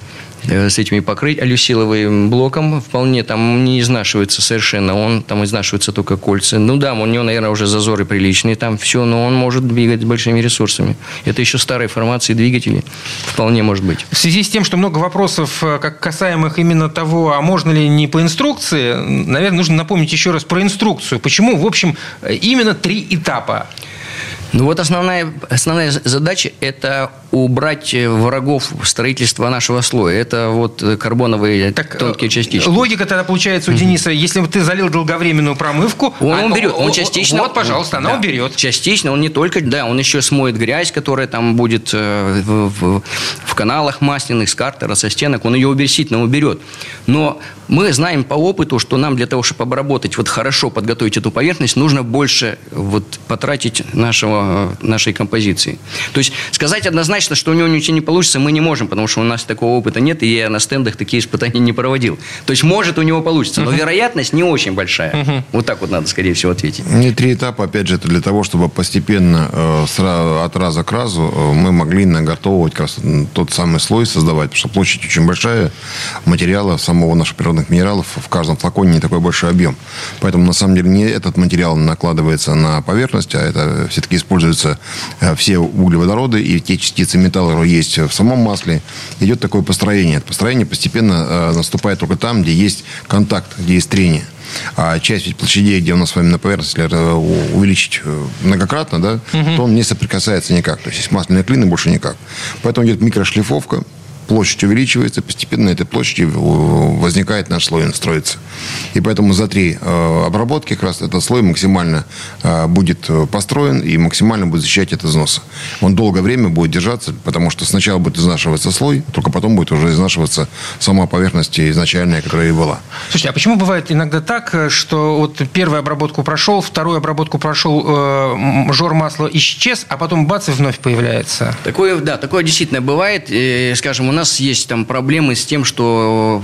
с этими покрыть алюсиловым блоком вполне там не изнашивается совершенно. Он там изнашивается только кольца. Ну да, у него, наверное, уже зазоры приличные там все, но он может двигать большими ресурсами. Это еще старой формации двигателей. Вполне может быть. В связи с тем, что много вопросов, э, как касаемых именно того, а можно ли не по инструкции, наверное, нужно напомнить еще раз про инструкцию. Почему, в общем, э, именно три этапа? Ну вот основная, основная задача – это убрать врагов строительства нашего слоя. Это вот карбоновые так, тонкие частички. Логика тогда получается у Дениса, если ты залил долговременную промывку… Он а, уберет, он частично… Вот, пожалуйста, она да, уберет. Частично, он не только, да, он еще смоет грязь, которая там будет э, в, в, в каналах масляных, с картера, со стенок, он ее действительно уберет. Но мы знаем по опыту, что нам для того, чтобы обработать, вот хорошо подготовить эту поверхность, нужно больше вот потратить нашего, нашей композиции. То есть сказать однозначно, что у него ничего не получится, мы не можем, потому что у нас такого опыта нет, и я на стендах такие испытания не проводил. То есть может у него получится, но вероятность не очень большая. Вот так вот надо, скорее всего, ответить. Не три этапа, опять же, это для того, чтобы постепенно э, от раза к разу э, мы могли наготовывать как раз тот самый слой создавать, потому что площадь очень большая, материала самого природного природных минералов в каждом флаконе не такой большой объем. Поэтому, на самом деле, не этот материал накладывается на поверхность, а это все-таки используются э, все углеводороды и те частицы металла, которые есть в самом масле. Идет такое построение. Это построение постепенно э, наступает только там, где есть контакт, где есть трение. А часть ведь площадей, где у нас с вами на поверхности э, увеличить многократно, да, угу. то он не соприкасается никак. То есть, есть масляные клины, больше никак. Поэтому идет микрошлифовка, площадь увеличивается, постепенно на этой площади возникает наш слой, он строится. И поэтому за три э, обработки как раз этот слой максимально э, будет э, построен и максимально будет защищать от износа. Он долгое время будет держаться, потому что сначала будет изнашиваться слой, только потом будет уже изнашиваться сама поверхность изначальная, которая и была. Слушайте, а почему бывает иногда так, что вот первую обработку прошел, вторую обработку прошел, э, жор масла исчез, а потом бац и вновь появляется? Такое, да, такое действительно бывает. И, скажем, у нас есть там проблемы с тем, что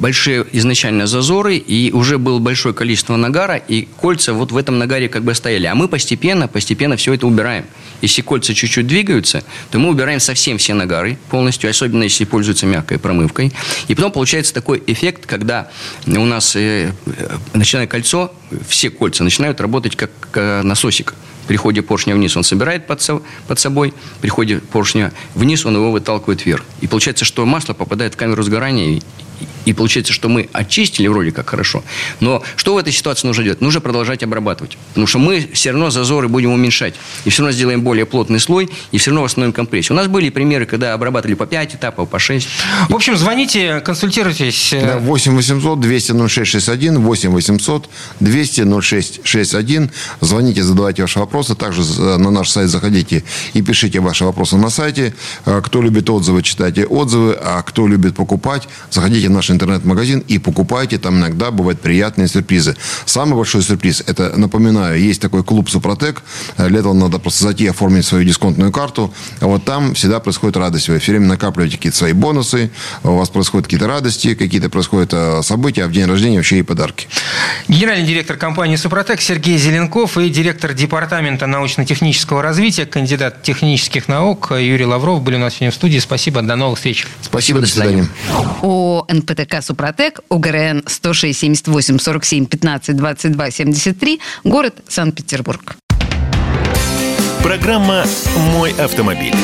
большие изначально зазоры, и уже было большое количество нагара, и кольца вот в этом нагаре как бы стояли. А мы постепенно, постепенно все это убираем. Если кольца чуть-чуть двигаются, то мы убираем совсем все нагары полностью, особенно если пользуются мягкой промывкой. И потом получается такой эффект, когда у нас, э, начиная кольцо, все кольца начинают работать как э, насосик. При ходе поршня вниз он собирает под, со, под собой, при ходе поршня вниз он его выталкивает вверх. И получается, что масло попадает в камеру сгорания и, получается, что мы очистили вроде как хорошо. Но что в этой ситуации нужно делать? Нужно продолжать обрабатывать. Потому что мы все равно зазоры будем уменьшать. И все равно сделаем более плотный слой, и все равно восстановим компрессию. У нас были примеры, когда обрабатывали по 5 этапов, по 6. В общем, звоните, консультируйтесь. Да, 8 800 200 0661, 8 800 200 0661. Звоните, задавайте ваши вопросы. Также на наш сайт заходите и пишите ваши вопросы на сайте. А, кто любит отзывы, читайте отзывы. А кто любит покупать, заходите в наш интернет-магазин и покупайте. Там иногда бывают приятные сюрпризы. Самый большой сюрприз, это, напоминаю, есть такой клуб Супротек. Для этого надо просто зайти, оформить свою дисконтную карту. А вот там всегда происходит радость. Вы все время накапливаете какие-то свои бонусы, у вас происходят какие-то радости, какие-то происходят э, события, а в день рождения вообще и подарки. Генеральный директор компании «Супротек» Сергей Зеленков и директор департамента научно-технического развития, кандидат технических наук Юрий Лавров были у нас сегодня в студии. Спасибо, до новых встреч. Спасибо, до свидания. О НПТК «Супротек», УГРН 106 78 47 15 22 73, город Санкт-Петербург. Программа «Мой автомобиль».